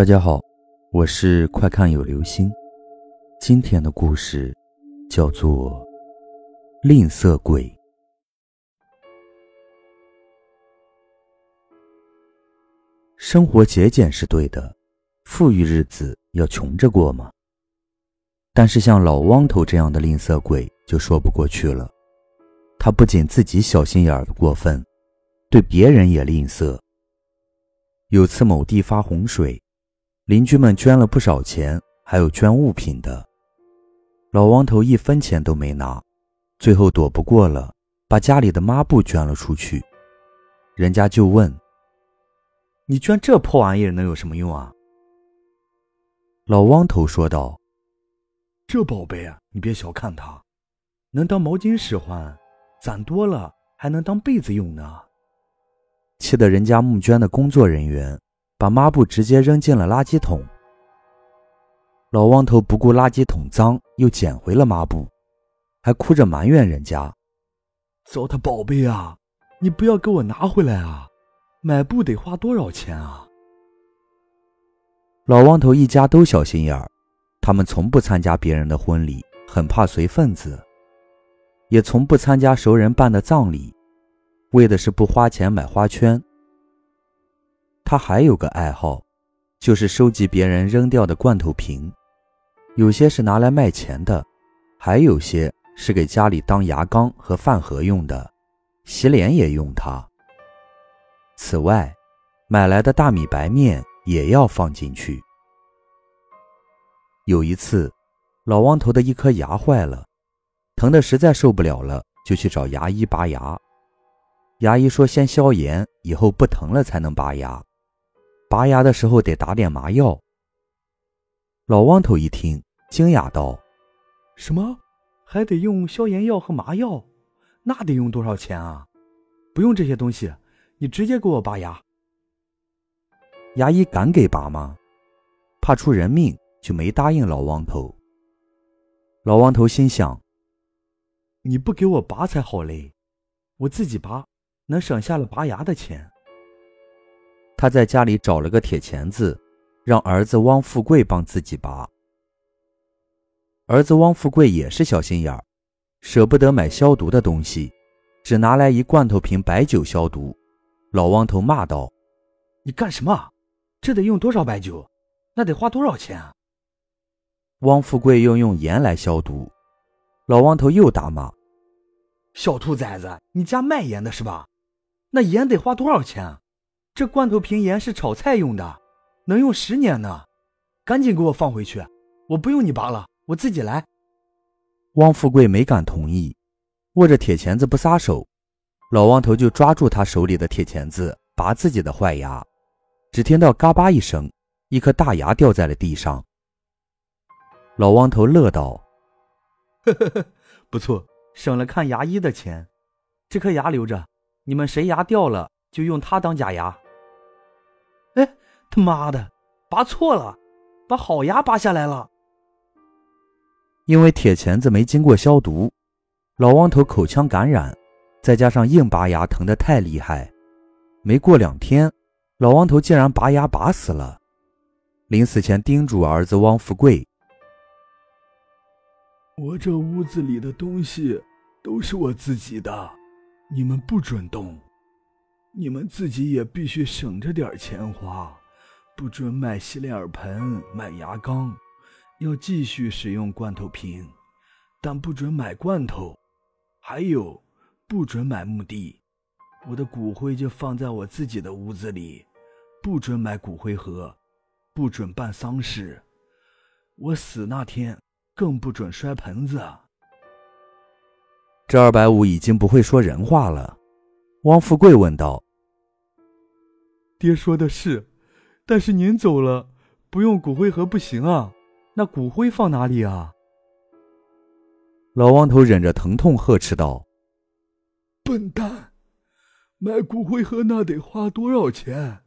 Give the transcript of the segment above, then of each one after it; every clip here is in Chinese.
大家好，我是快看有流星。今天的故事叫做《吝啬鬼》。生活节俭是对的，富裕日子要穷着过吗？但是像老汪头这样的吝啬鬼就说不过去了。他不仅自己小心眼儿的过分，对别人也吝啬。有次某地发洪水。邻居们捐了不少钱，还有捐物品的。老王头一分钱都没拿，最后躲不过了，把家里的抹布捐了出去。人家就问：“你捐这破玩意儿能有什么用啊？”老汪头说道：“这宝贝啊，你别小看它，能当毛巾使唤，攒多了还能当被子用呢。”气得人家募捐的工作人员。把抹布直接扔进了垃圾桶。老汪头不顾垃圾桶脏，又捡回了抹布，还哭着埋怨人家：“糟蹋宝贝啊，你不要给我拿回来啊！买布得花多少钱啊？”老汪头一家都小心眼儿，他们从不参加别人的婚礼，很怕随份子，也从不参加熟人办的葬礼，为的是不花钱买花圈。他还有个爱好，就是收集别人扔掉的罐头瓶，有些是拿来卖钱的，还有些是给家里当牙缸和饭盒用的，洗脸也用它。此外，买来的大米白面也要放进去。有一次，老汪头的一颗牙坏了，疼得实在受不了了，就去找牙医拔牙。牙医说先消炎，以后不疼了才能拔牙。拔牙的时候得打点麻药。老汪头一听，惊讶道：“什么？还得用消炎药和麻药？那得用多少钱啊？不用这些东西，你直接给我拔牙。”牙医敢给拔吗？怕出人命，就没答应老汪头。老汪头心想：“你不给我拔才好嘞，我自己拔，能省下了拔牙的钱。”他在家里找了个铁钳子，让儿子汪富贵帮自己拔。儿子汪富贵也是小心眼儿，舍不得买消毒的东西，只拿来一罐头瓶白酒消毒。老汪头骂道：“你干什么？这得用多少白酒？那得花多少钱啊？”汪富贵又用盐来消毒，老汪头又大骂：“小兔崽子，你家卖盐的是吧？那盐得花多少钱啊？”这罐头瓶盐是炒菜用的，能用十年呢，赶紧给我放回去，我不用你拔了，我自己来。汪富贵没敢同意，握着铁钳子不撒手，老汪头就抓住他手里的铁钳子拔自己的坏牙，只听到嘎巴一声，一颗大牙掉在了地上。老汪头乐道：“呵呵呵，不错，省了看牙医的钱，这颗牙留着，你们谁牙掉了就用它当假牙。”哎，他妈的，拔错了，把好牙拔下来了。因为铁钳子没经过消毒，老汪头口腔感染，再加上硬拔牙疼得太厉害，没过两天，老汪头竟然拔牙拔死了。临死前叮嘱儿子汪富贵：“我这屋子里的东西都是我自己的，你们不准动。”你们自己也必须省着点钱花，不准买洗脸盆、买牙缸，要继续使用罐头瓶，但不准买罐头，还有不准买墓地。我的骨灰就放在我自己的屋子里，不准买骨灰盒，不准办丧事。我死那天更不准摔盆子。这二百五已经不会说人话了。汪富贵问道：“爹说的是，但是您走了，不用骨灰盒不行啊，那骨灰放哪里啊？”老汪头忍着疼痛呵斥道：“笨蛋，买骨灰盒那得花多少钱？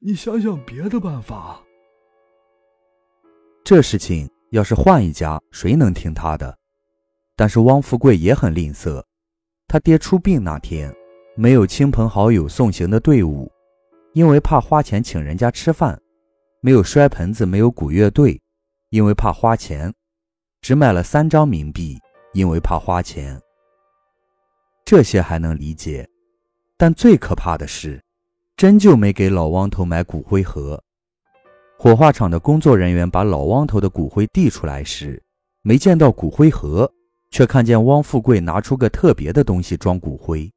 你想想别的办法。”这事情要是换一家，谁能听他的？但是汪富贵也很吝啬，他爹出殡那天。没有亲朋好友送行的队伍，因为怕花钱请人家吃饭，没有摔盆子，没有鼓乐队，因为怕花钱，只买了三张冥币，因为怕花钱。这些还能理解，但最可怕的是，真就没给老汪头买骨灰盒。火化场的工作人员把老汪头的骨灰递出来时，没见到骨灰盒，却看见汪富贵拿出个特别的东西装骨灰。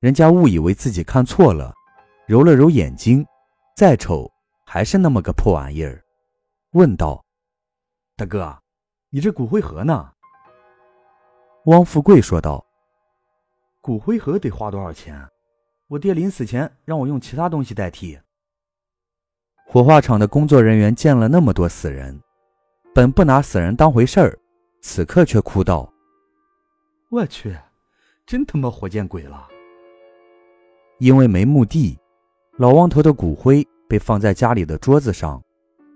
人家误以为自己看错了，揉了揉眼睛，再瞅还是那么个破玩意儿，问道：“大哥，你这骨灰盒呢？”汪富贵说道：“骨灰盒得花多少钱？我爹临死前让我用其他东西代替。”火化场的工作人员见了那么多死人，本不拿死人当回事儿，此刻却哭道：“我去，真他妈活见鬼了！”因为没墓地，老汪头的骨灰被放在家里的桌子上。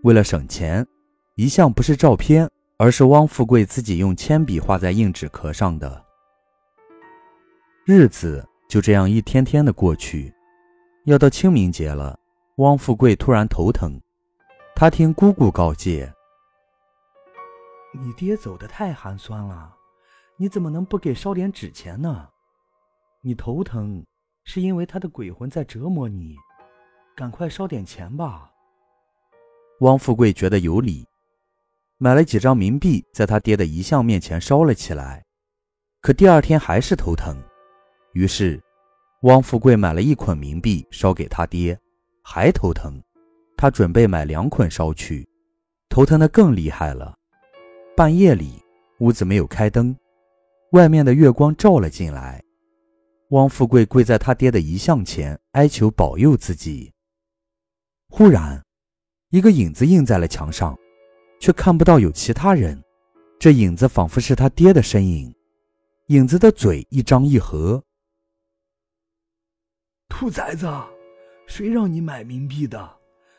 为了省钱，一向不是照片，而是汪富贵自己用铅笔画在硬纸壳上的。日子就这样一天天的过去，要到清明节了，汪富贵突然头疼。他听姑姑告诫：“你爹走的太寒酸了，你怎么能不给烧点纸钱呢？你头疼。”是因为他的鬼魂在折磨你，赶快烧点钱吧。汪富贵觉得有理，买了几张冥币，在他爹的遗像面前烧了起来。可第二天还是头疼，于是汪富贵买了一捆冥币烧给他爹，还头疼，他准备买两捆烧去，头疼的更厉害了。半夜里，屋子没有开灯，外面的月光照了进来。汪富贵跪在他爹的遗像前，哀求保佑自己。忽然，一个影子映在了墙上，却看不到有其他人。这影子仿佛是他爹的身影。影子的嘴一张一合：“兔崽子，谁让你买冥币的？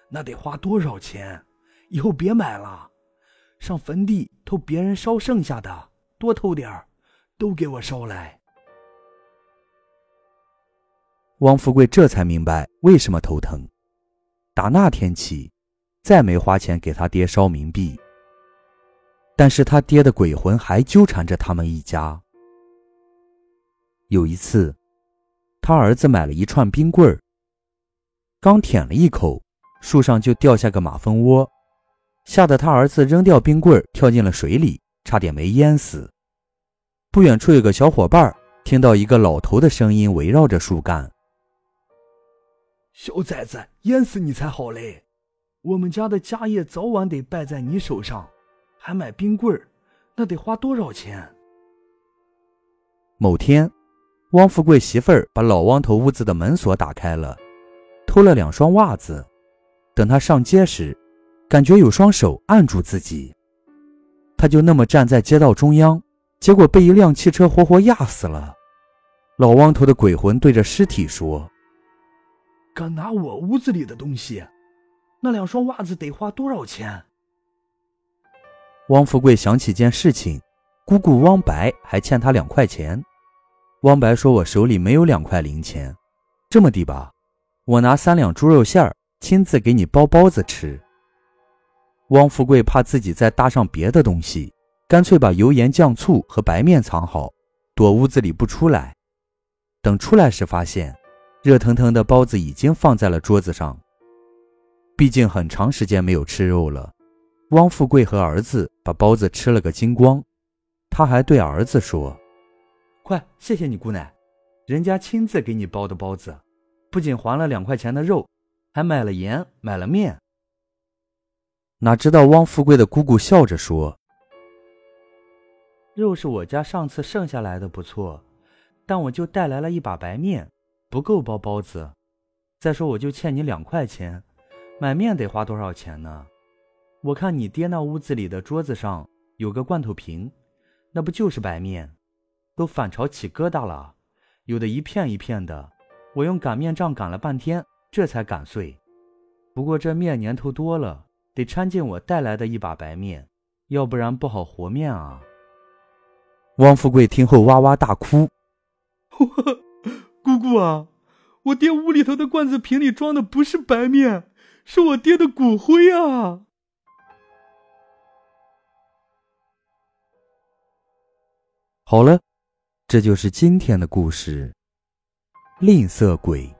那得花多少钱？以后别买了。上坟地偷别人烧剩下的，多偷点儿，都给我烧来。”汪富贵这才明白为什么头疼。打那天起，再没花钱给他爹烧冥币。但是他爹的鬼魂还纠缠着他们一家。有一次，他儿子买了一串冰棍儿，刚舔了一口，树上就掉下个马蜂窝，吓得他儿子扔掉冰棍儿，跳进了水里，差点没淹死。不远处有个小伙伴听到一个老头的声音围绕着树干。小崽子，淹死你才好嘞！我们家的家业早晚得败在你手上，还买冰棍儿，那得花多少钱？某天，汪富贵媳妇儿把老汪头屋子的门锁打开了，偷了两双袜子。等他上街时，感觉有双手按住自己，他就那么站在街道中央，结果被一辆汽车活活压死了。老汪头的鬼魂对着尸体说。敢拿我屋子里的东西，那两双袜子得花多少钱？汪富贵想起件事情，姑姑汪白还欠他两块钱。汪白说：“我手里没有两块零钱，这么的吧，我拿三两猪肉馅儿，亲自给你包包子吃。”汪富贵怕自己再搭上别的东西，干脆把油盐酱醋和白面藏好，躲屋子里不出来。等出来时，发现。热腾腾的包子已经放在了桌子上。毕竟很长时间没有吃肉了，汪富贵和儿子把包子吃了个精光。他还对儿子说：“快，谢谢你姑奶，人家亲自给你包的包子，不仅还了两块钱的肉，还买了盐，买了面。”哪知道汪富贵的姑姑笑着说：“肉是我家上次剩下来的，不错，但我就带来了一把白面。”不够包包子，再说我就欠你两块钱，买面得花多少钱呢？我看你爹那屋子里的桌子上有个罐头瓶，那不就是白面？都反潮起疙瘩了，有的一片一片的，我用擀面杖擀了半天，这才擀碎。不过这面年头多了，得掺进我带来的一把白面，要不然不好和面啊。汪富贵听后哇哇大哭。姑姑啊，我爹屋里头的罐子瓶里装的不是白面，是我爹的骨灰啊！好了，这就是今天的故事。吝啬鬼。